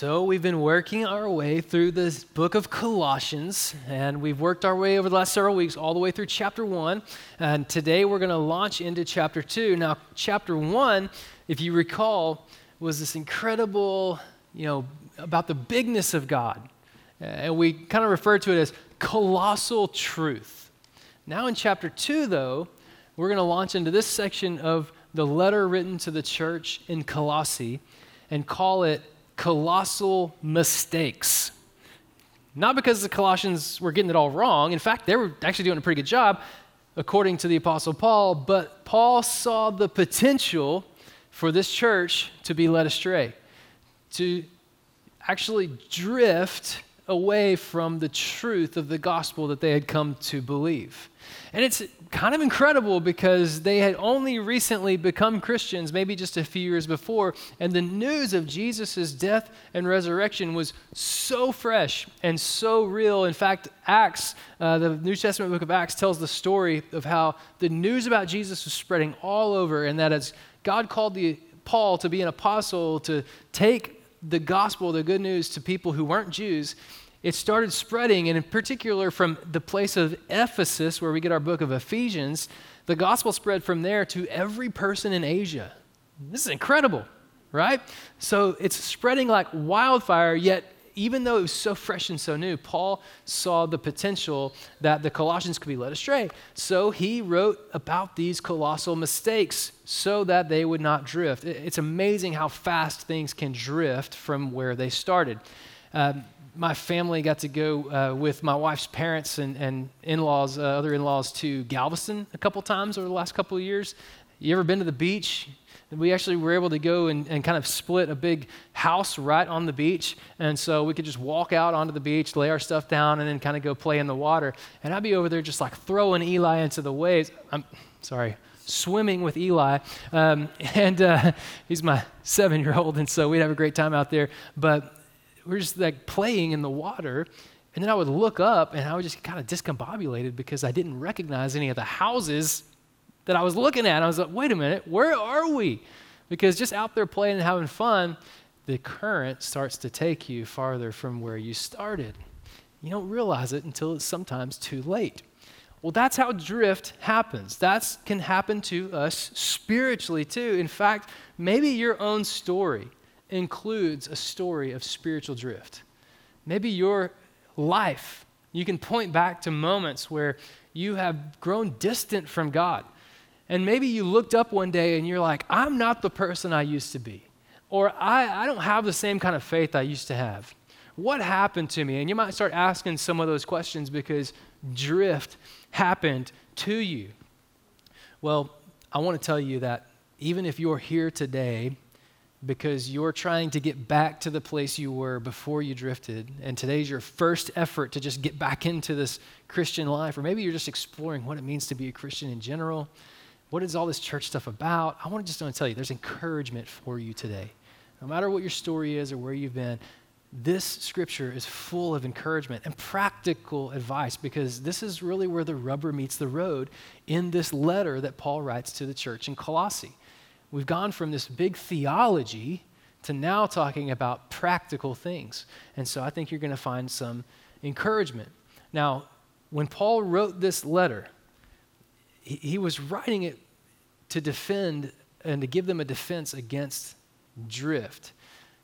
So, we've been working our way through this book of Colossians, and we've worked our way over the last several weeks all the way through chapter one. And today we're going to launch into chapter two. Now, chapter one, if you recall, was this incredible, you know, about the bigness of God. And we kind of refer to it as colossal truth. Now, in chapter two, though, we're going to launch into this section of the letter written to the church in Colossae and call it colossal mistakes. Not because the Colossians were getting it all wrong. In fact, they were actually doing a pretty good job, according to the Apostle Paul, but Paul saw the potential for this church to be led astray, to actually drift away from the truth of the gospel that they had come to believe. And it's kind of incredible because they had only recently become Christians, maybe just a few years before, and the news of Jesus' death and resurrection was so fresh and so real. In fact, Acts, uh, the New Testament book of Acts, tells the story of how the news about Jesus was spreading all over, and that as God called the, Paul to be an apostle, to take the gospel, the good news, to people who weren't Jews, it started spreading, and in particular from the place of Ephesus, where we get our book of Ephesians, the gospel spread from there to every person in Asia. This is incredible, right? So it's spreading like wildfire, yet even though it was so fresh and so new, Paul saw the potential that the Colossians could be led astray. So he wrote about these colossal mistakes so that they would not drift. It's amazing how fast things can drift from where they started. Um, my family got to go uh, with my wife's parents and, and in-laws, uh, other in-laws, to Galveston a couple times over the last couple of years. You ever been to the beach? We actually were able to go and, and kind of split a big house right on the beach. And so we could just walk out onto the beach, lay our stuff down, and then kind of go play in the water. And I'd be over there just like throwing Eli into the waves. I'm sorry, swimming with Eli. Um, and uh, he's my seven year old. And so we'd have a great time out there. But we're just like playing in the water. And then I would look up and I would just kind of discombobulated because I didn't recognize any of the houses that I was looking at. I was like, wait a minute, where are we? Because just out there playing and having fun, the current starts to take you farther from where you started. You don't realize it until it's sometimes too late. Well, that's how drift happens. That can happen to us spiritually too. In fact, maybe your own story includes a story of spiritual drift. Maybe your life, you can point back to moments where you have grown distant from God. And maybe you looked up one day and you're like, I'm not the person I used to be. Or I, I don't have the same kind of faith I used to have. What happened to me? And you might start asking some of those questions because drift happened to you. Well, I want to tell you that even if you're here today because you're trying to get back to the place you were before you drifted, and today's your first effort to just get back into this Christian life, or maybe you're just exploring what it means to be a Christian in general. What is all this church stuff about? I want to just want to tell you there's encouragement for you today. No matter what your story is or where you've been, this scripture is full of encouragement and practical advice because this is really where the rubber meets the road in this letter that Paul writes to the church in Colossae. We've gone from this big theology to now talking about practical things. And so I think you're going to find some encouragement. Now, when Paul wrote this letter, he, he, was writing it to defend and to give them a defense against drift.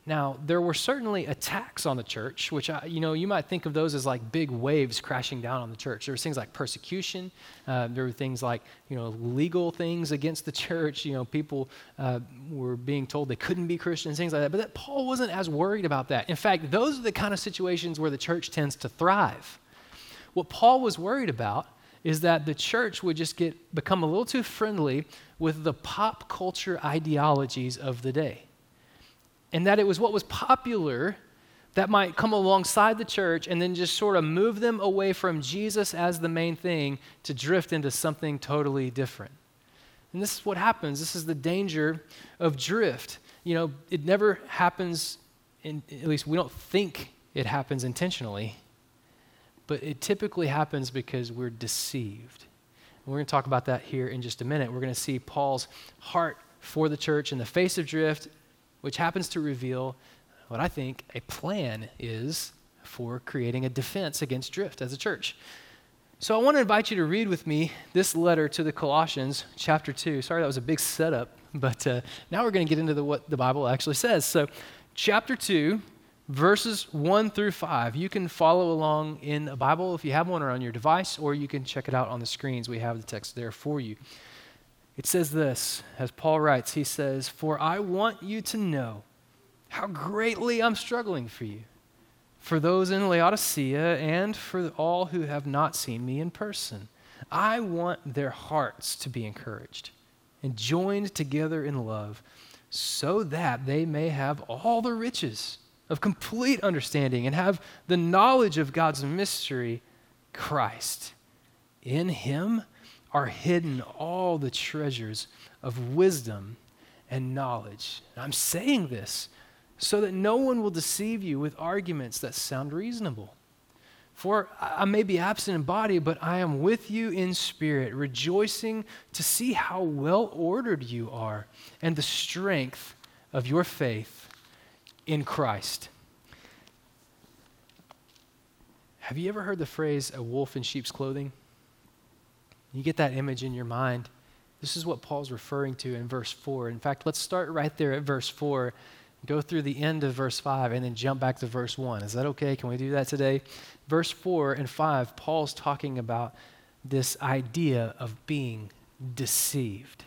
Now, there were certainly attacks on the church, which, I, you know, you might think of those as like big waves crashing down on the church. There were things like persecution. Uh, there were things like, you know, legal things against the church. You know, people uh, were being told they couldn't be Christians, things like that. But that Paul wasn't as worried about that. In fact, those are the kind of situations where the church tends to thrive. What Paul was worried about is that the church would just get become a little too friendly with the pop culture ideologies of the day and that it was what was popular that might come alongside the church and then just sort of move them away from Jesus as the main thing to drift into something totally different. And this is what happens. This is the danger of drift. You know, it never happens, in, at least we don't think it happens intentionally, but it typically happens because we're deceived. And we're going to talk about that here in just a minute. We're going to see Paul's heart for the church in the face of drift which happens to reveal what I think a plan is for creating a defense against drift as a church. So I want to invite you to read with me this letter to the Colossians, chapter 2. Sorry, that was a big setup, but uh, now we're going to get into the, what the Bible actually says. So, chapter 2, verses 1 through 5. You can follow along in a Bible if you have one or on your device, or you can check it out on the screens. We have the text there for you. It says this, as Paul writes, he says, For I want you to know how greatly I'm struggling for you for those in Laodicea and for all who have not seen me in person. I want their hearts to be encouraged and joined together in love so that they may have all the riches of complete understanding and have the knowledge of God's mystery, Christ. In him are hidden all the treasures of wisdom and knowledge. And I'm saying this so that no one will deceive you with arguments that sound reasonable. For I may be absent in body, but I am with you in spirit, rejoicing to see how well ordered you are and the strength of your faith in Christ. Have you ever heard the phrase, a wolf in sheep's clothing? You get that image in your mind. This is what Paul's referring to in verse 4. In fact, let's start right there at verse 4 go through the end of verse 5 and then jump back to verse 1. Is that okay? Can we do that today? Verse 4 and 5, Paul's talking about this idea of being deceived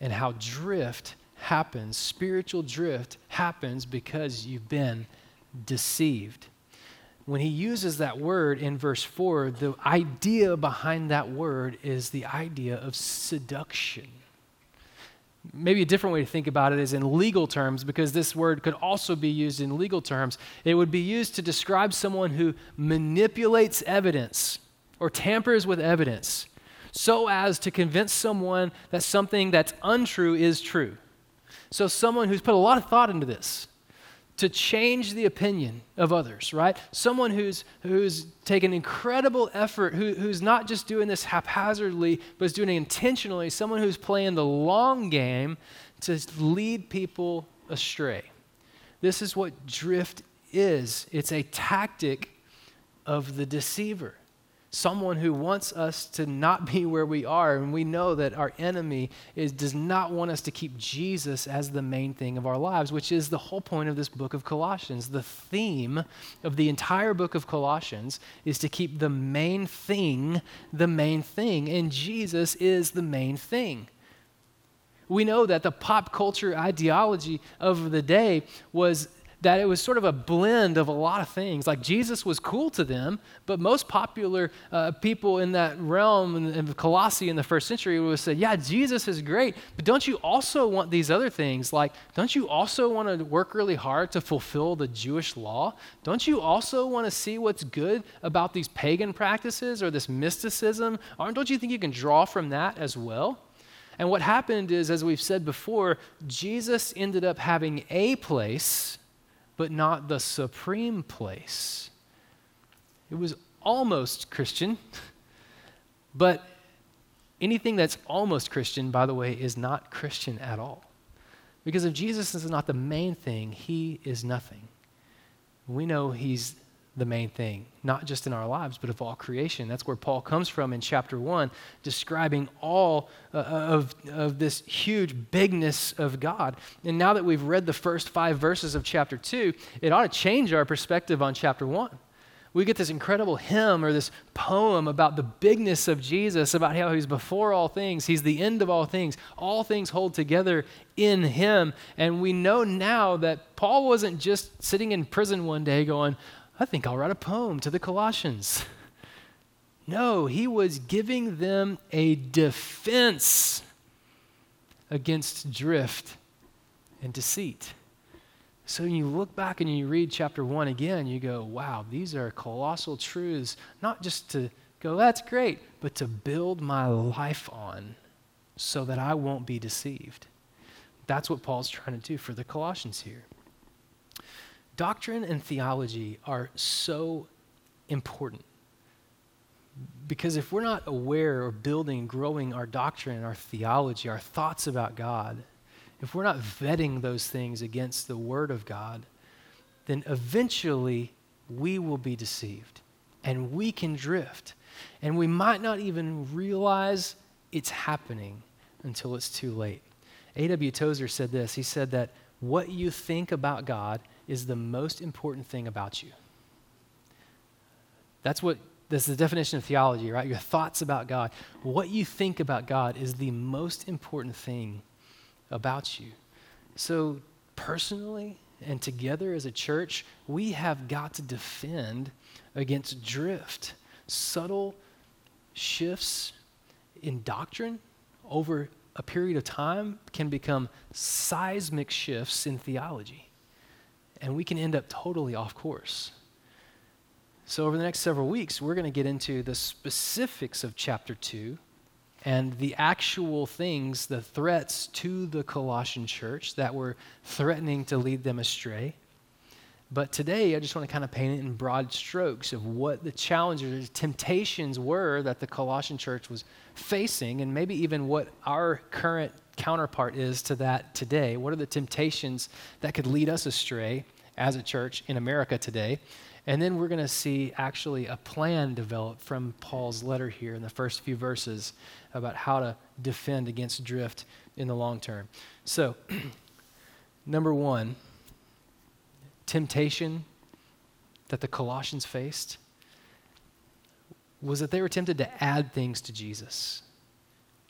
and how drift happens, spiritual drift happens because you've been deceived. When he uses that word in verse 4, the idea behind that word is the idea of seduction maybe a different way to think about it is in legal terms, because this word could also be used in legal terms. It would be used to describe someone who manipulates evidence or tampers with evidence so as to convince someone that something that's untrue is true. So, someone who's put a lot of thought into this to change the opinion of others, right? Someone who's, who's taken incredible effort, who, who's not just doing this haphazardly, but is doing it intentionally, someone who's playing the long game to lead people astray. This is what drift is it's a tactic of the deceiver someone who wants us to not be where we are. And we know that our enemy is, does not want us to keep Jesus as the main thing of our lives, which is the whole point of this book of Colossians. The theme of the entire book of Colossians is to keep the main thing the main thing. And Jesus is the main thing. We know that the pop culture ideology of the day was that it was sort of a blend of a lot of things. Like Jesus was cool to them, but most popular uh, people in that realm in, in Colossae in the first century would say, Yeah, Jesus is great, but don't you also want these other things? Like, don't you also want to work really hard to fulfill the Jewish law? Don't you also want to see what's good about these pagan practices or this mysticism? Or don't you think you can draw from that as well? And what happened is, as we've said before, Jesus ended up having a place but not the supreme place. It was almost Christian, but anything that's almost Christian, by the way, is not Christian at all. Because if Jesus is not the main thing, he is nothing. We know he's the main thing, not just in our lives, but of all creation. That's where Paul comes from in chapter 1, describing all uh, of, of this huge bigness of God. And now that we've read the first five verses of chapter 2, it ought to change our perspective on chapter 1. We get this incredible hymn or this poem about the bigness of Jesus, about how he's before all things, he's the end of all things, all things hold together in him. And we know now that Paul wasn't just sitting in prison one day going, I think I'll write a poem to the Colossians. No, he was giving them a defense against drift and deceit. So when you look back and you read chapter 1 again, you go, wow, these are colossal truths, not just to go, that's great, but to build my life on so that I won't be deceived. That's what Paul's trying to do for the Colossians here. Doctrine and theology are so important. Because if we're not aware or building, growing our doctrine, our theology, our thoughts about God, if we're not vetting those things against the Word of God, then eventually we will be deceived and we can drift. And we might not even realize it's happening until it's too late. A.W. Tozer said this He said that what you think about God is the most important thing about you. That's what this is the definition of theology, right? Your thoughts about God. What you think about God is the most important thing about you. So, personally and together as a church, we have got to defend against drift, subtle shifts in doctrine over a period of time can become seismic shifts in theology. And we can end up totally off course. So, over the next several weeks, we're going to get into the specifics of chapter 2 and the actual things, the threats to the Colossian church that were threatening to lead them astray. But today, I just want to kind of paint it in broad strokes of what the challenges, temptations were that the Colossian church was facing, and maybe even what our current counterpart is to that today. What are the temptations that could lead us astray as a church in America today? And then we're going to see actually a plan develop from Paul's letter here in the first few verses about how to defend against drift in the long term. So, number one, temptation that the Colossians faced was that they were tempted to add things to Jesus.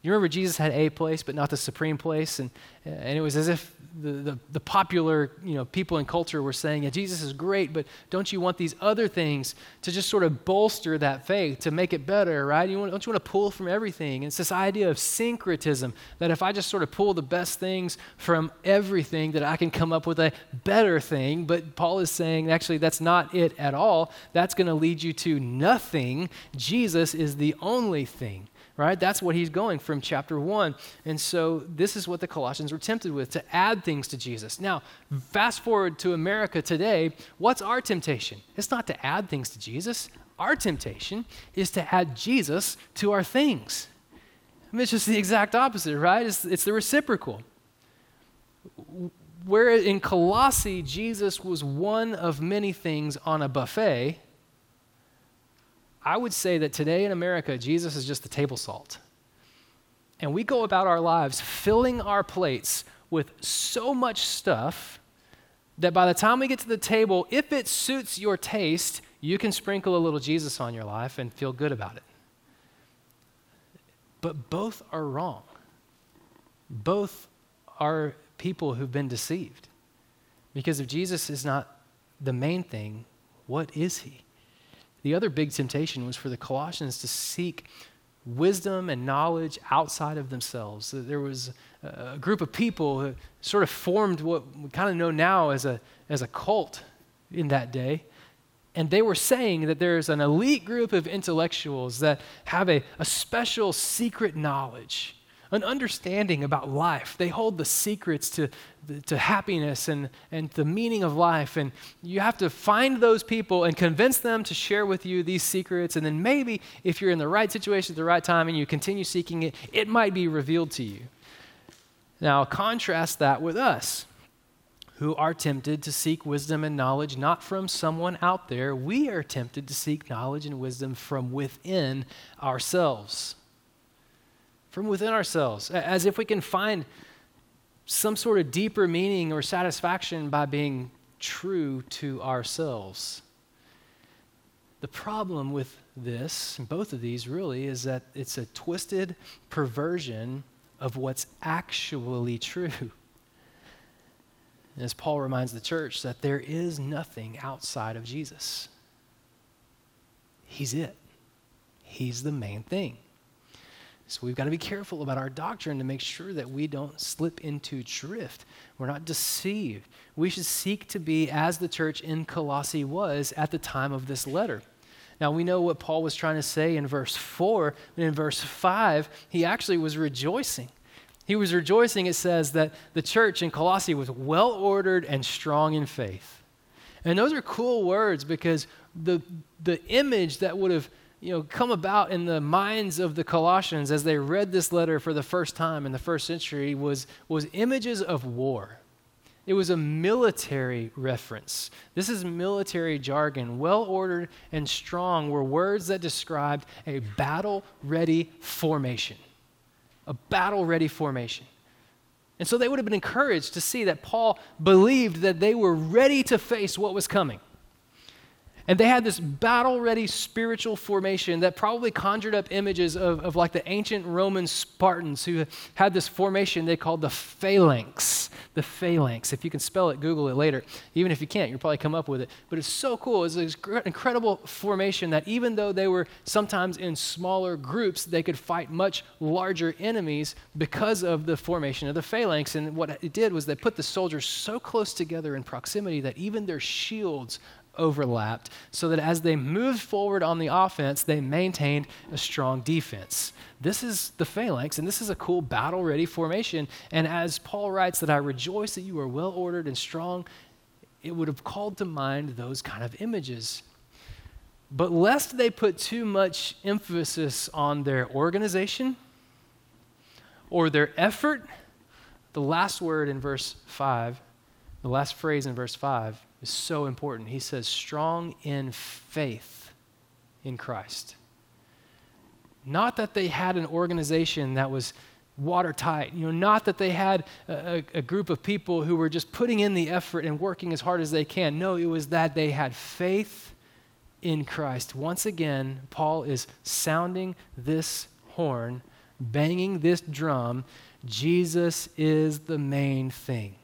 You remember Jesus had a place, but not the supreme place, and, and it was as if the, the, the, popular you know, people in culture were saying, yeah, Jesus is great, but don't you want these other things to just sort of bolster that faith, to make it better, right? You want, don't you want to pull from everything? And it's this idea of syncretism, that if I just sort of pull the best things from everything, that I can come up with a better thing. But Paul is saying, actually, that's not it at all. That's going to lead you to nothing. Jesus is the only thing right? That's what he's going from chapter 1. And so this is what the Colossians were tempted with to add things to Jesus. Now, fast forward to America today, what's our temptation? It's not to add things to Jesus. Our temptation is to add Jesus to our things. I mean, it's just the exact opposite, right? It's, it's the reciprocal. Where in Colossae, Jesus was one of many things on a buffet, I would say that today in America, Jesus is just the table salt. And we go about our lives filling our plates with so much stuff that by the time we get to the table, if it suits your taste, you can sprinkle a little Jesus on your life and feel good about it. But both are wrong. Both are people who've been deceived. Because if Jesus is not the main thing, what is he? The other big temptation was for the Colossians to seek wisdom and knowledge outside of themselves. There was a group of people who sort of formed what we kind of know now as a, as a cult in that day. And they were saying that there's an elite group of intellectuals that have a, a special secret knowledge an understanding about life. They hold the secrets to, to happiness and, and the meaning of life. And you have to find those people and convince them to share with you these secrets. And then maybe if you're in the right situation at the right time and you continue seeking it, it might be revealed to you. Now, contrast that with us who are tempted to seek wisdom and knowledge not from someone out there. We are tempted to seek knowledge and wisdom from within ourselves from within ourselves, as if we can find some sort of deeper meaning or satisfaction by being true to ourselves. The problem with this, both of these really, is that it's a twisted perversion of what's actually true. as Paul reminds the church, that there is nothing outside of Jesus. He's it, He's the main thing. So we've got to be careful about our doctrine to make sure that we don't slip into drift. We're not deceived. We should seek to be as the church in Colossae was at the time of this letter. Now, we know what Paul was trying to say in verse 4, and in verse 5, he actually was rejoicing. He was rejoicing, it says, that the church in Colossae was well ordered and strong in faith. And those are cool words because the, the image that would have you know, come about in the minds of the Colossians as they read this letter for the first time in the first century was, was images of war. It was a military reference. This is military jargon. Well ordered and strong were words that described a battle ready formation. A battle ready formation. And so they would have been encouraged to see that Paul believed that they were ready to face what was coming. And they had this battle ready spiritual formation that probably conjured up images of, of like the ancient Roman Spartans who had this formation they called the phalanx. The phalanx. If you can spell it, Google it later. Even if you can't, you'll probably come up with it. But it's so cool. It's an incredible formation that even though they were sometimes in smaller groups, they could fight much larger enemies because of the formation of the phalanx. And what it did was they put the soldiers so close together in proximity that even their shields overlapped so that as they moved forward on the offense, they maintained a strong defense. This is the phalanx, and this is a cool battle ready formation. And as Paul writes, that I rejoice that you are well ordered and strong, it would have called to mind those kind of images. But lest they put too much emphasis on their organization or their effort, the last word in verse 5, the last phrase in verse 5, is so important. He says, strong in faith in Christ. Not that they had an organization that was watertight, you know, not that they had a, a, group of people who were just putting in the effort and working as hard as they can. No, it was that they had faith in Christ. Once again, Paul is sounding this horn, banging this drum. Jesus is the main thing.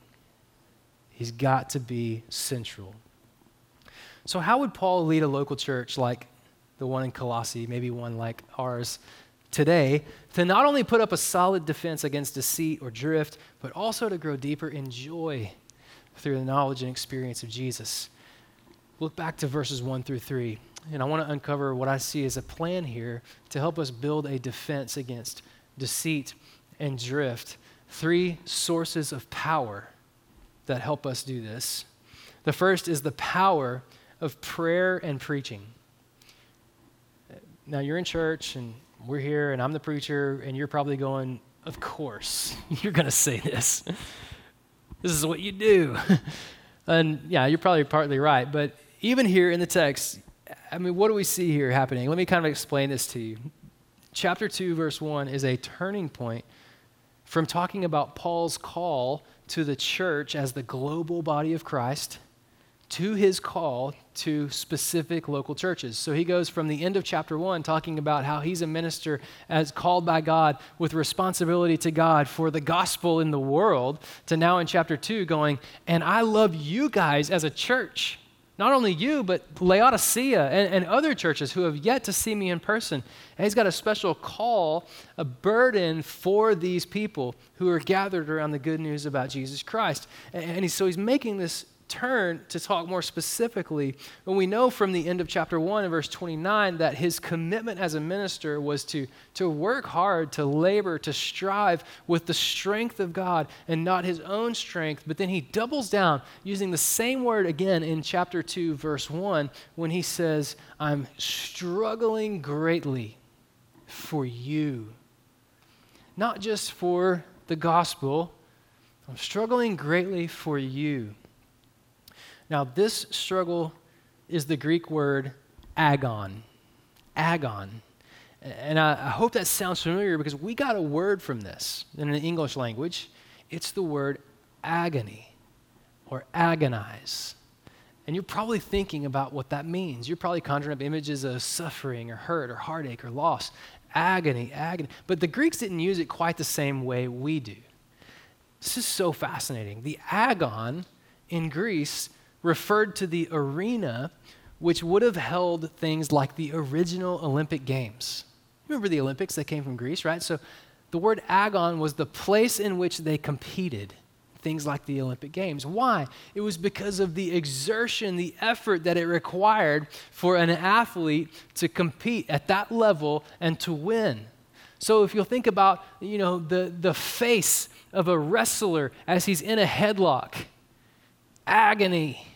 He's got to be central. So, how would Paul lead a local church like the one in Colossae, maybe one like ours today, to not only put up a solid defense against deceit or drift, but also to grow deeper in joy through the knowledge and experience of Jesus? Look back to verses 1 through 3, and I want to uncover what I see as a plan here to help us build a defense against deceit and drift. Three sources of power that help us do this. The first is the power of prayer and preaching. Now, you're in church and we're here and I'm the preacher, and you're probably going, Of course, you're going to say this. This is what you do. and yeah, you're probably partly right. But even here in the text, I mean, what do we see here happening? Let me kind of explain this to you. Chapter 2, verse 1 is a turning point from talking about Paul's call to the church as the global body of Christ to his call to specific local churches. So he goes from the end of chapter 1 talking about how he's a minister as called by God with responsibility to God for the gospel in the world to now in chapter 2 going, and I love you guys as a church. Not only you, but Laodicea and, and other churches who have yet to see me in person. And he's got a special call, a burden for these people who are gathered around the good news about Jesus Christ. And, and so he's making this turn to talk more specifically, when we know from the end of chapter 1 and verse 29 that his commitment as a minister was to, to work hard, to labor, to strive with the strength of God and not his own strength. But then he doubles down using the same word again in chapter 2, verse 1, when he says, I'm struggling greatly for you. Not just for the gospel, I'm struggling greatly for you. Now, this struggle is the Greek word agon. Agon. And I, I, hope that sounds familiar because we got a word from this in the English language. It's the word agony or agonize. And you're probably thinking about what that means. You're probably conjuring up images of suffering or hurt or heartache or loss. Agony, agony. But the Greeks didn't use it quite the same way we do. This is so fascinating. The agon in Greece referred to the arena which would have held things like the original Olympic Games. Remember the Olympics that came from Greece, right? So the word agon was the place in which they competed, things like the Olympic Games. Why? It was because of the exertion, the effort that it required for an athlete to compete at that level and to win. So if you'll think about, you know, the, the face of a wrestler as he's in a headlock, agony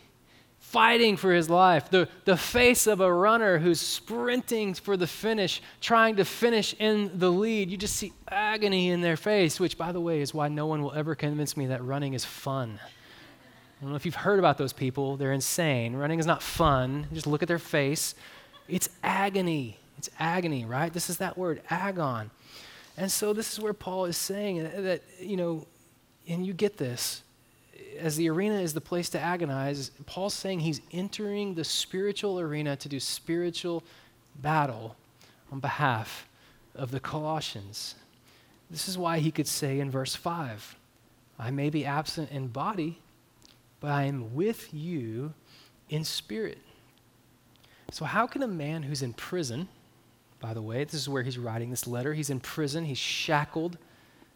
fighting for his life, the, the face of a runner who's sprinting for the finish, trying to finish in the lead. You just see agony in their face, which, by the way, is why no one will ever convince me that running is fun. I don't know if you've heard about those people. They're insane. Running is not fun. Just look at their face. It's agony. It's agony, right? This is that word, agon. And so this is where Paul is saying that, you know, and you get this. As the arena is the place to agonize, Paul's saying he's entering the spiritual arena to do spiritual battle on behalf of the Colossians. This is why he could say in verse 5 I may be absent in body, but I am with you in spirit. So, how can a man who's in prison, by the way, this is where he's writing this letter, he's in prison, he's shackled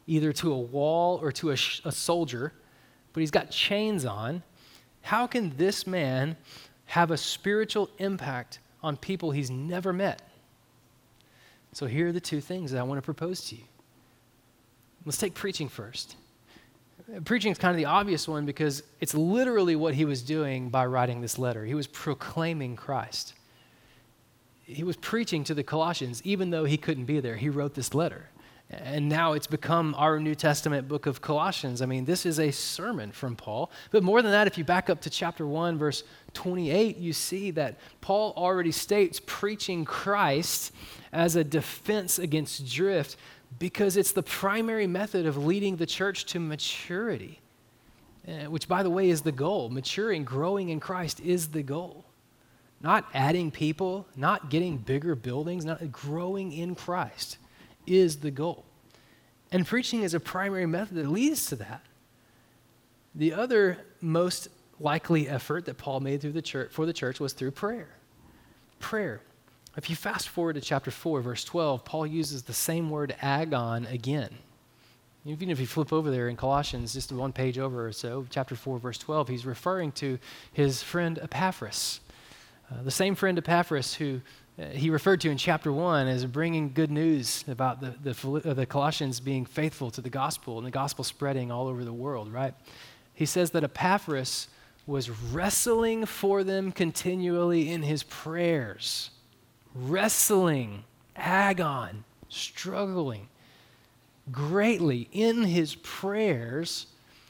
either to a wall or to a, sh- a soldier, but he's got chains on. How can this man have a spiritual impact on people he's never met? So, here are the two things that I want to propose to you. Let's take preaching first. Preaching is kind of the obvious one because it's literally what he was doing by writing this letter. He was proclaiming Christ. He was preaching to the Colossians, even though he couldn't be there. He wrote this letter. And now it's become our New Testament book of Colossians. I mean, this is a sermon from Paul. But more than that, if you back up to chapter 1, verse 28, you see that Paul already states preaching Christ as a defense against drift because it's the primary method of leading the church to maturity, uh, which, by the way, is the goal. Maturing, growing in Christ is the goal. Not adding people, not getting bigger buildings, not growing in Christ is the goal. And preaching is a primary method that leads to that. The other most likely effort that Paul made through the church, for the church was through prayer. Prayer. If you fast forward to chapter 4, verse 12, Paul uses the same word agon again. Even if you flip over there in Colossians, just one page over or so, chapter 4, verse 12, he's referring to his friend Epaphras. Uh, the same friend Epaphras who he referred to in chapter 1 as bringing good news about the, the, uh, the Colossians being faithful to the gospel and the gospel spreading all over the world, right? He says that Epaphras was wrestling for them continually in his prayers wrestling, agon, struggling greatly in his prayers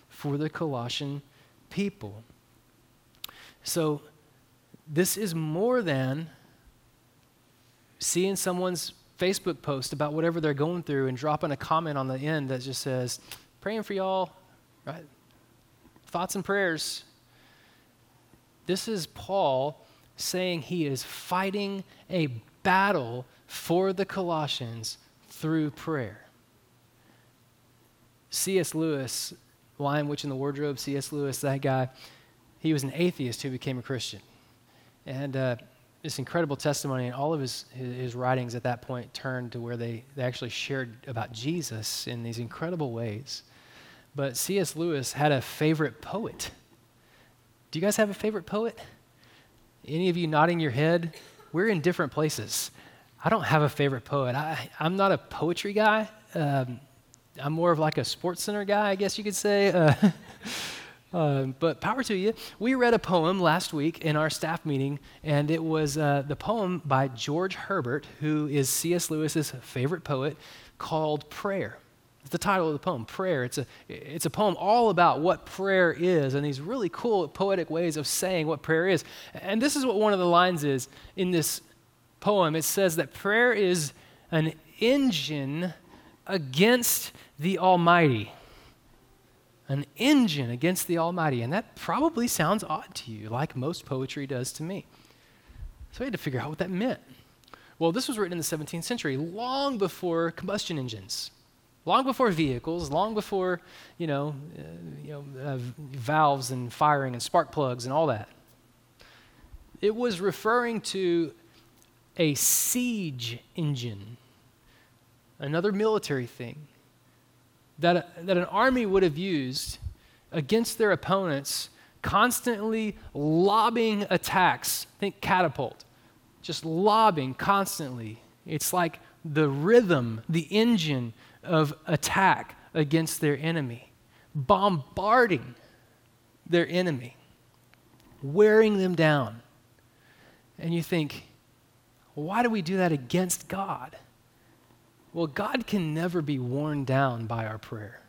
for the Colossian people. So, this is more than seeing someone's Facebook post about whatever they're going through and dropping a comment on the end that just says, praying for y'all, right? Thoughts and prayers. This is Paul saying he is fighting a battle for the Colossians through prayer. C.S. Lewis, Lion, Witch, in the Wardrobe, C.S. Lewis, that guy, he was an atheist who became a Christian. And uh, this incredible testimony, and all of his, his, his, writings at that point turned to where they, they actually shared about Jesus in these incredible ways. But C.S. Lewis had a favorite poet. Do you guys have a favorite poet? Any of you nodding your head? We're in different places. I don't have a favorite poet. I, I'm not a poetry guy. Um, I'm more of like a sports center guy, I guess you could say. Uh, uh, but power to you. We read a poem last week in our staff meeting, and it was uh, the poem by George Herbert, who is C.S. Lewis's favorite poet, called Prayer. It's the title of the poem, Prayer. It's a, it's a poem all about what prayer is and these really cool poetic ways of saying what prayer is. And this is what one of the lines is in this poem. It says that prayer is an engine against the Almighty. An engine against the Almighty. And that probably sounds odd to you, like most poetry does to me. So we had to figure out what that meant. Well, this was written in the 17th century, long before combustion engines long before vehicles, long before, you know, uh, you know uh, valves and firing and spark plugs and all that. It was referring to a siege engine, another military thing that, that an army would have used against their opponents, constantly lobbing attacks. Think catapult, just lobbing constantly. It's like the rhythm, the engine of attack against their enemy, bombarding their enemy, wearing them down. And you think, why do we do that against God? Well, God can never be worn down by our prayer.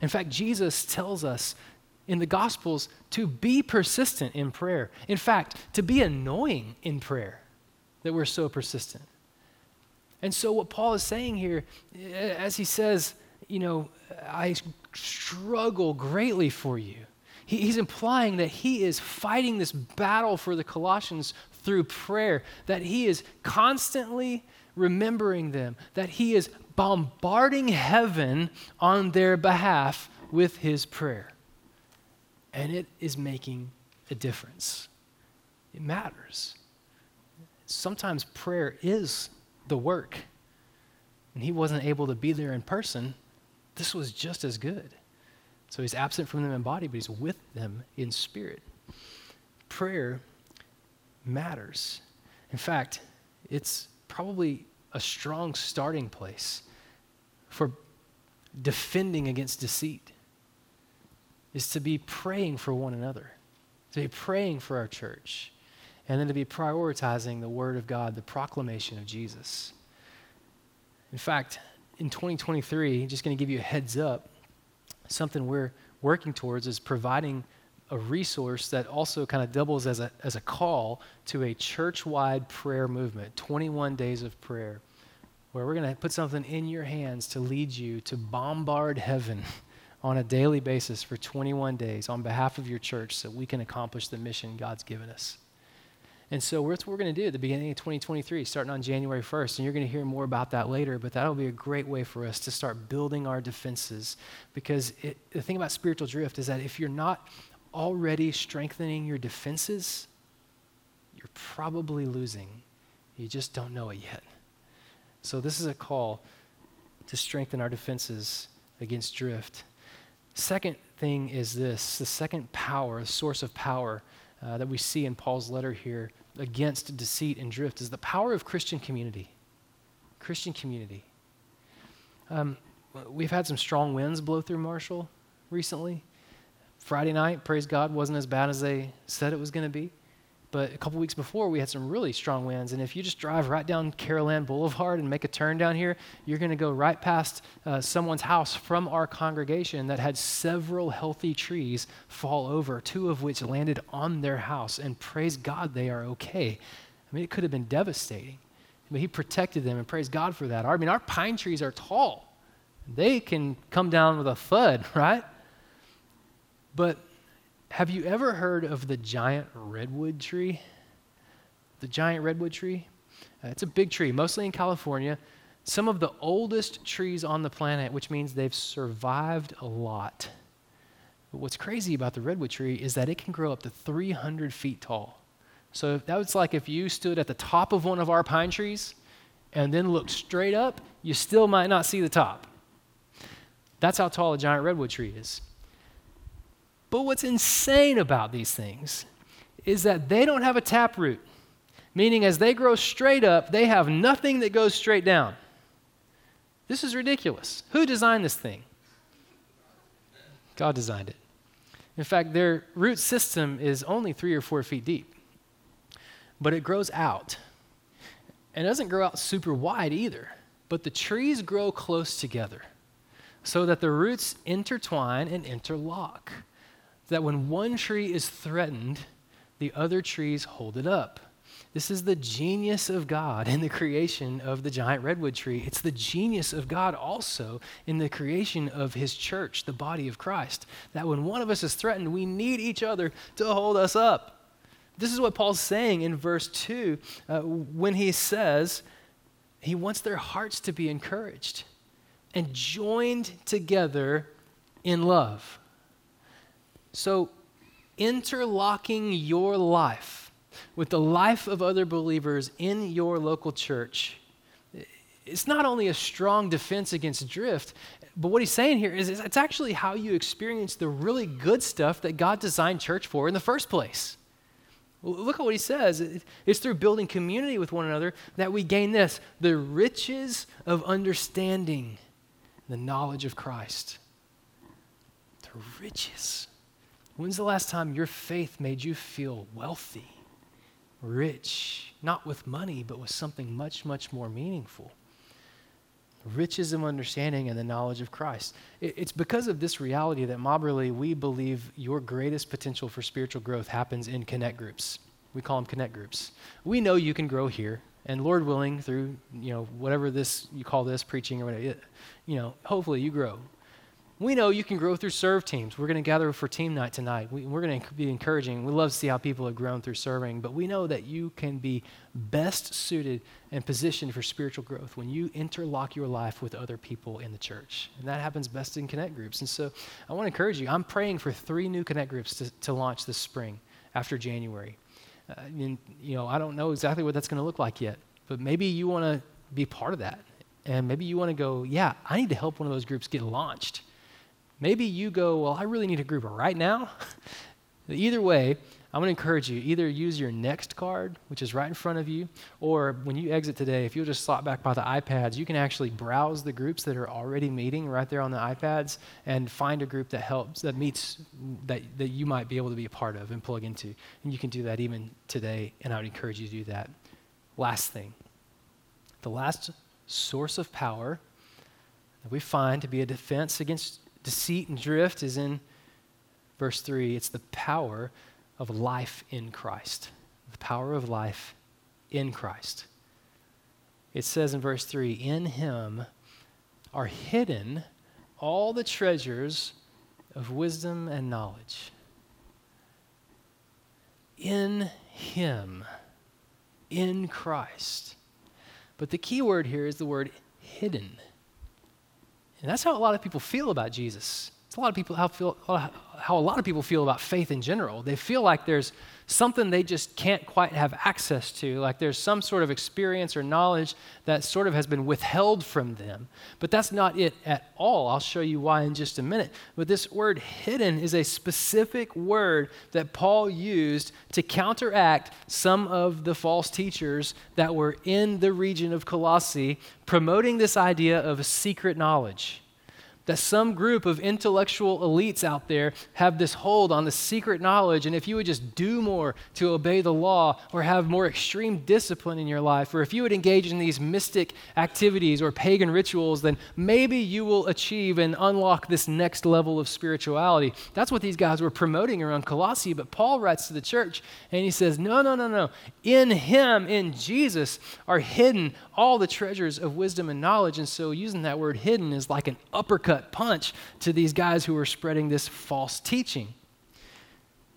In fact, Jesus tells us in the Gospels to be persistent in prayer. In fact, to be annoying in prayer that we're so persistent. And so, what Paul is saying here, eh, as he says, you know, I struggle greatly for you. he's implying that he is fighting this battle for the Colossians through prayer, that he is constantly remembering them, that he is bombarding heaven on their behalf with his prayer. And it is making a difference. It matters. Sometimes prayer is the work. And he wasn't able to be there in person. This was just as good. So he's absent from them in body, but he's with them in spirit. Prayer matters. In fact, it's probably a strong starting place for defending against deceit is to be praying for one another, to be praying for our church, and then to be prioritizing the Word of God, the proclamation of Jesus. In fact, in 2023, just going to give you a heads up, something we're working towards is providing a resource that also kind of doubles as a, as a call to a church wide prayer movement 21 days of prayer, where we're going to put something in your hands to lead you to bombard heaven on a daily basis for 21 days on behalf of your church so we can accomplish the mission God's given us. And so that's what we're going to do at the beginning of 2023, starting on January 1st. And you're going to hear more about that later, but that'll be a great way for us to start building our defenses. Because it, the thing about spiritual drift is that if you're not already strengthening your defenses, you're probably losing. You just don't know it yet. So, this is a call to strengthen our defenses against drift. Second thing is this the second power, the source of power uh, that we see in Paul's letter here against deceit and drift is the power of Christian community. Christian community. Um, we've had some strong winds blow through Marshall recently. Friday night, praise God, wasn't as bad as they said it was going to be. But a couple weeks before, we had some really strong winds. And if you just drive right down Carolanne Boulevard and make a turn down here, you're going to go right past uh, someone's house from our congregation that had several healthy trees fall over, two of which landed on their house. And praise God, they are okay. I mean, it could have been devastating. But He protected them, and praise God for that. I mean, our pine trees are tall, they can come down with a thud, right? But have you ever heard of the giant redwood tree? The giant redwood tree? Uh, it's a big tree, mostly in California. Some of the oldest trees on the planet, which means they've survived a lot. But what's crazy about the redwood tree is that it can grow up to 300 feet tall. So that was like if you stood at the top of one of our pine trees and then looked straight up, you still might not see the top. That's how tall a giant redwood tree is. But what's insane about these things is that they don't have a taproot, meaning as they grow straight up, they have nothing that goes straight down. This is ridiculous. Who designed this thing? God designed it. In fact, their root system is only three or four feet deep, but it grows out. And it doesn't grow out super wide either, but the trees grow close together so that the roots intertwine and interlock that when one tree is threatened, the other trees hold it up. This is the genius of God in the creation of the giant redwood tree. It's the genius of God also in the creation of his church, the body of Christ. That when one of us is threatened, we need each other to hold us up. This is what Paul's saying in verse 2 uh, when he says he wants their hearts to be encouraged and joined together in love. So, interlocking your life with the life of other believers in your local church, it's not only a strong defense against drift, but what he's saying here is it's actually how you experience the really good stuff that God designed church for in the first place. Look at what he says. It's through building community with one another that we gain this the riches of understanding, the knowledge of Christ. The riches. When's the last time your faith made you feel wealthy, rich, not with money, but with something much, much more meaningful? riches of understanding and the knowledge of Christ. It's because of this reality that Mobberly, we believe your greatest potential for spiritual growth happens in connect groups. We call them connect groups. We know you can grow here, and Lord willing, through you know whatever this you call this preaching or whatever, you know, hopefully you grow. We know you can grow through serve teams. We're going to gather for team night tonight. We, are going to be encouraging. We love to see how people have grown through serving, but we know that you can be best suited and positioned for spiritual growth when you interlock your life with other people in the church. And that happens best in connect groups. And so I want to encourage you. I'm praying for three new connect groups to, to launch this spring after January. Uh, and, you know, I don't know exactly what that's going to look like yet, but maybe you want to be part of that. And maybe you want to go, yeah, I need to help one of those groups get launched. Maybe you go, well, I really need a group right now. Either way, I'm going to encourage you either use your next card, which is right in front of you, or when you exit today, if you'll just slot back by the iPads, you can actually browse the groups that are already meeting right there on the iPads and find a group that helps, that meets, that, that you might be able to be a part of and plug into. And you can do that even today, and I would encourage you to do that. Last thing the last source of power that we find to be a defense against deceit and drift is in verse 3. It's the power of life in Christ. The power of life in Christ. It says in verse 3 In him are hidden all the treasures of wisdom and knowledge. In him, in Christ. But the key word here is the word hidden. And that's how a lot of people feel about Jesus. It's a lot of people how, feel, how a lot of people feel about faith in general. They feel like there's something they just can't quite have access to, like there's some sort of experience or knowledge that sort of has been withheld from them. But that's not it at all. I'll show you why in just a minute. But this word hidden is a specific word that Paul used to counteract some of the false teachers that were in the region of Colossae promoting this idea of secret knowledge that some group of intellectual elites out there have this hold on the secret knowledge, and if you would just do more to obey the law or have more extreme discipline in your life, or if you would engage in these mystic activities or pagan rituals, then maybe you will achieve and unlock this next level of spirituality. That's what these guys were promoting around Colossae, but Paul writes to the church and he says, No, no, no, no. In him, in Jesus, are hidden all the treasures of wisdom and knowledge. And so using that word hidden is like an uppercut punch to these guys who are spreading this false teaching.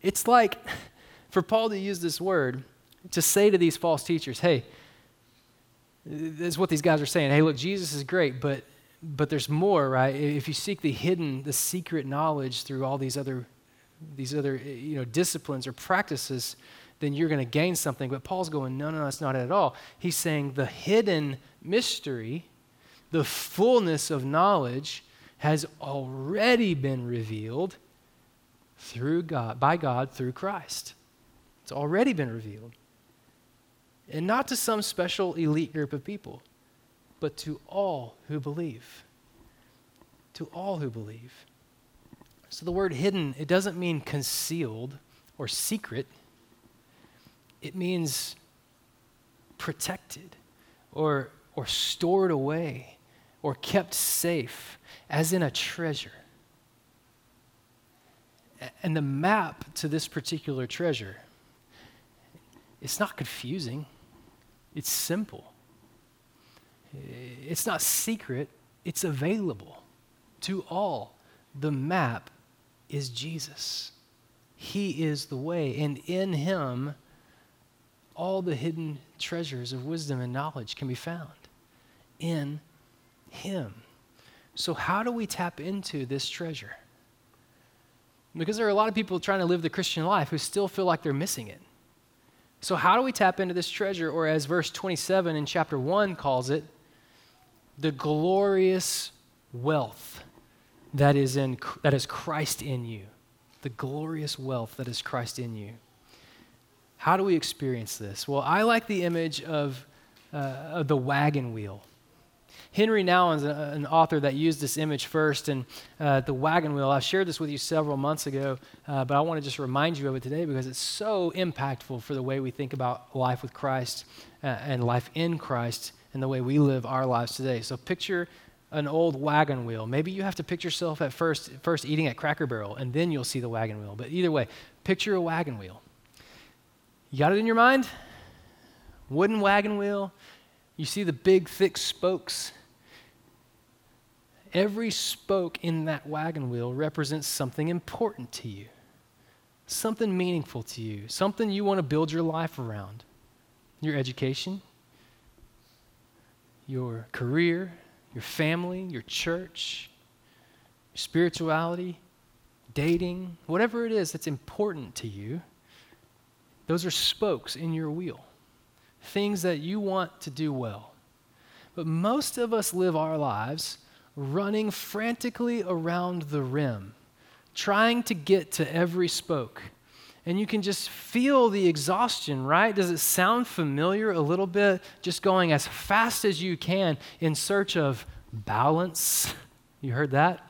It's like for Paul to use this word to say to these false teachers, hey, this is what these guys are saying. Hey, look, Jesus is great, but but there's more, right? If you seek the hidden, the secret knowledge through all these other these other you know disciplines or practices, then you're going to gain something. But Paul's going, no, no, that's not it at all. He's saying the hidden mystery, the fullness of knowledge has already been revealed through God, by God through Christ. It's already been revealed. And not to some special elite group of people, but to all who believe. To all who believe. So the word hidden, it doesn't mean concealed or secret. It means protected or, or stored away or kept safe as in a treasure. And the map to this particular treasure, it's not confusing, it's simple. It's not secret, it's available to all. The map is Jesus. He is the way, and in Him, all the hidden treasures of wisdom and knowledge can be found. In Him. So, how do we tap into this treasure? Because there are a lot of people trying to live the Christian life who still feel like they're missing it. So, how do we tap into this treasure, or as verse 27 in chapter 1 calls it, the glorious wealth that is, in, that is Christ in you? The glorious wealth that is Christ in you. How do we experience this? Well, I like the image of, uh, of the wagon wheel. Henri Nouwen is an author that used this image first, and uh, the wagon wheel. I shared this with you several months ago, uh, but I want to just remind you of it today because it's so impactful for the way we think about life with Christ uh, and life in Christ and the way we live our lives today. So picture an old wagon wheel. Maybe you have to picture yourself at first, first eating at Cracker Barrel, and then you'll see the wagon wheel. But either way, picture a wagon wheel. You got it in your mind? Wooden wagon wheel. You see the big, thick spokes. Every spoke in that wagon wheel represents something important to you, something meaningful to you, something you want to build your life around. Your education, your career, your family, your church, your spirituality, dating, whatever it is that's important to you, those are spokes in your wheel, things that you want to do well. But most of us live our lives running frantically around the rim, trying to get to every spoke. And you can just feel the exhaustion, right? Does it sound familiar a little bit? Just going as fast as you can in search of balance. You heard that?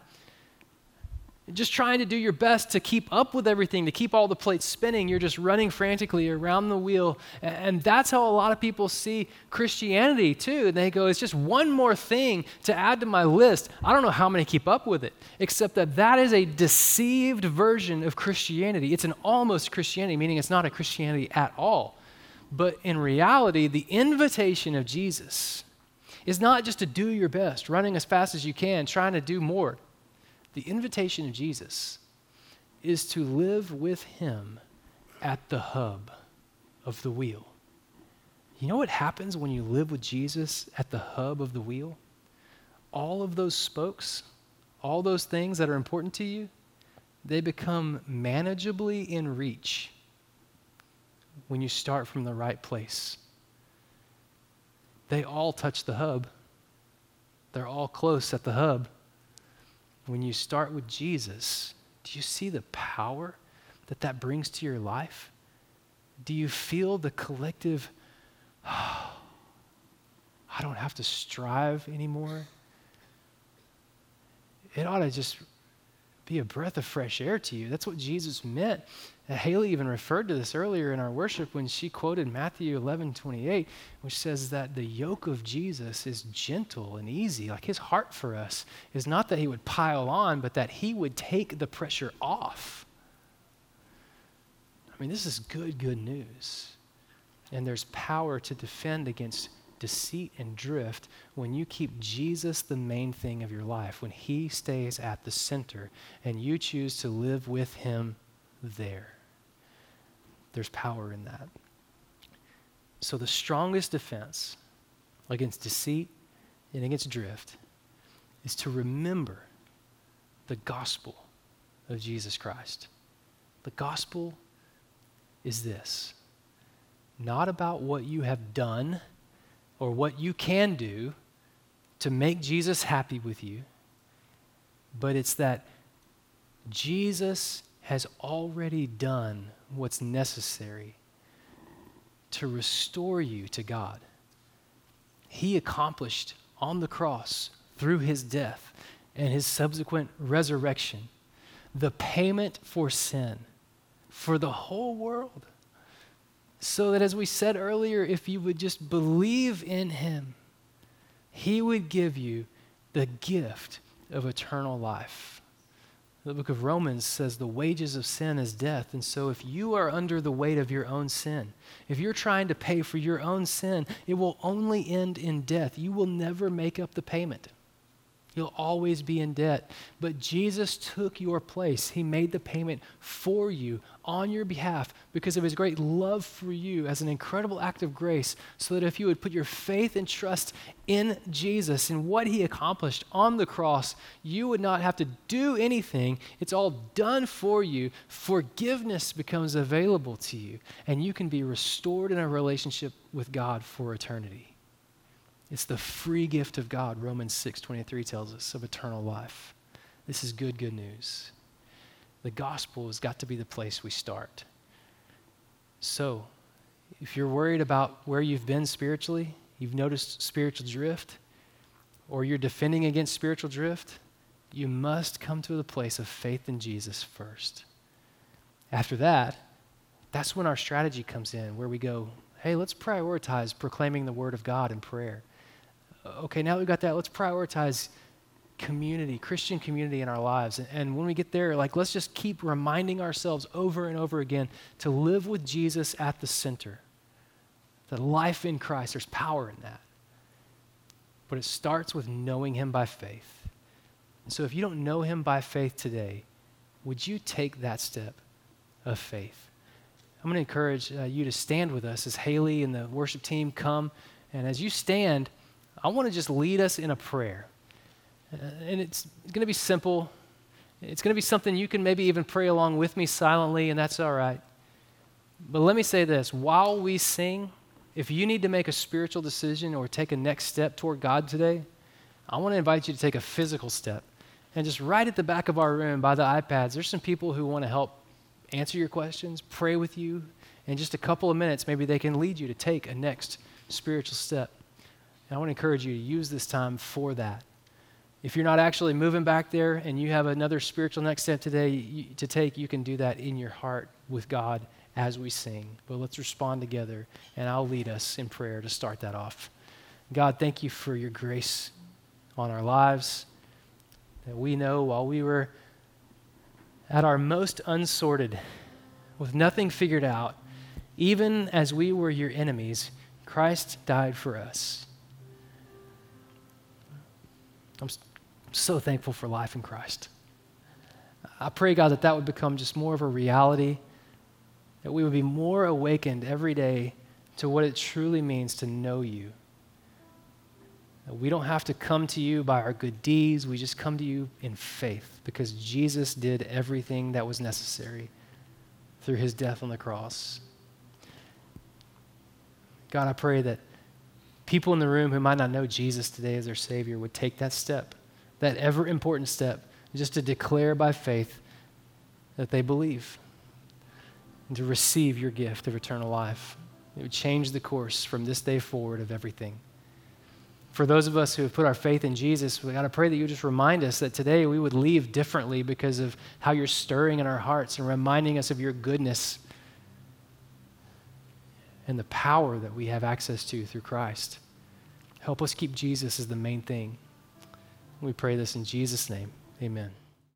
Just trying to do your best to keep up with everything, to keep all the plates spinning. You're just running frantically around the wheel. And that's how a lot of people see Christianity, too. And they go, it's just one more thing to add to my list. I don't know how many keep up with it, except that that is a deceived version of Christianity. It's an almost Christianity, meaning it's not a Christianity at all. But in reality, the invitation of Jesus is not just to do your best, running as fast as you can, trying to do more. The invitation of Jesus is to live with Him at the hub of the wheel. You know what happens when you live with Jesus at the hub of the wheel? All of those spokes, all those things that are important to you, they become manageably in reach when you start from the right place. They all touch the hub, they're all close at the hub. When you start with Jesus, do you see the power that that brings to your life? Do you feel the collective, oh, I don't have to strive anymore? It ought to just be a breath of fresh air to you. That's what Jesus meant. Haley even referred to this earlier in our worship when she quoted Matthew 11 28, which says that the yoke of Jesus is gentle and easy. Like his heart for us is not that he would pile on, but that he would take the pressure off. I mean, this is good, good news. And there's power to defend against deceit and drift when you keep Jesus the main thing of your life, when He stays at the center and you choose to live with Him there. There's power in that. So, the strongest defense against deceit and against drift is to remember the gospel of Jesus Christ. The gospel is this not about what you have done or what you can do to make Jesus happy with you, but it's that Jesus has already done what's necessary to restore you to God. He accomplished on the cross through his death and his subsequent resurrection the payment for sin for the whole world. So that, as we said earlier, if you would just believe in him, he would give you the gift of eternal life. The book of Romans says the wages of sin is death. And so, if you are under the weight of your own sin, if you're trying to pay for your own sin, it will only end in death. You will never make up the payment. You'll always be in debt. But Jesus took your place. He made the payment for you on your behalf because of his great love for you as an incredible act of grace, so that if you would put your faith and trust in Jesus and what he accomplished on the cross, you would not have to do anything. It's all done for you. Forgiveness becomes available to you, and you can be restored in a relationship with God for eternity. It's the free gift of God, Romans 6:23 tells us, of eternal life. This is good good news. The gospel has got to be the place we start. So, if you're worried about where you've been spiritually, you've noticed spiritual drift, or you're defending against spiritual drift, you must come to the place of faith in Jesus first. After that, that's when our strategy comes in, where we go, hey, let's prioritize proclaiming the word of God in prayer. Okay, now we've got that, let's prioritize community, Christian community in our lives. And when we get there, like, let's just keep reminding ourselves over and over again to live with Jesus at the center. The life in Christ, there's power in that. But it starts with knowing Him by faith. So if you don't know Him by faith today, would you take that step of faith? I'm going to encourage uh, you to stand with us as Haley and the worship team come. And as you stand, I want to just lead us in a prayer. Uh, and it's going to be simple. It's going to be something you can maybe even pray along with me silently, and that's all right. But let me say this while we sing, if you need to make a spiritual decision or take a next step toward God today, I want to invite you to take a physical step. And just right at the back of our room by the iPads, there's some people who want to help answer your questions, pray with you. In just a couple of minutes, maybe they can lead you to take a next spiritual step. And I want to encourage you to use this time for that. If you're not actually moving back there and you have another spiritual next step today to take, you can do that in your heart with God as we sing. But let's respond together, and I'll lead us in prayer to start that off. God, thank you for your grace on our lives that we know while we were at our most unsorted, with nothing figured out, even as we were your enemies, Christ died for us. I'm so thankful for life in Christ. I pray, God, that that would become just more of a reality, that we would be more awakened every day to what it truly means to know you. We don't have to come to you by our good deeds. We just come to you in faith because Jesus did everything that was necessary through his death on the cross. God, I pray that people in the room who might not know Jesus today as their Savior would take that step, that ever important step, just to declare by faith that they believe and to receive your gift of eternal life. It would change the course from this day forward of everything for those of us who have put our faith in Jesus, we got to pray that you just remind us that today we would leave differently because of how you're stirring in our hearts and reminding us of your goodness and the power that we have access to through Christ. Help us keep Jesus as the main thing. We pray this in Jesus' name. Amen.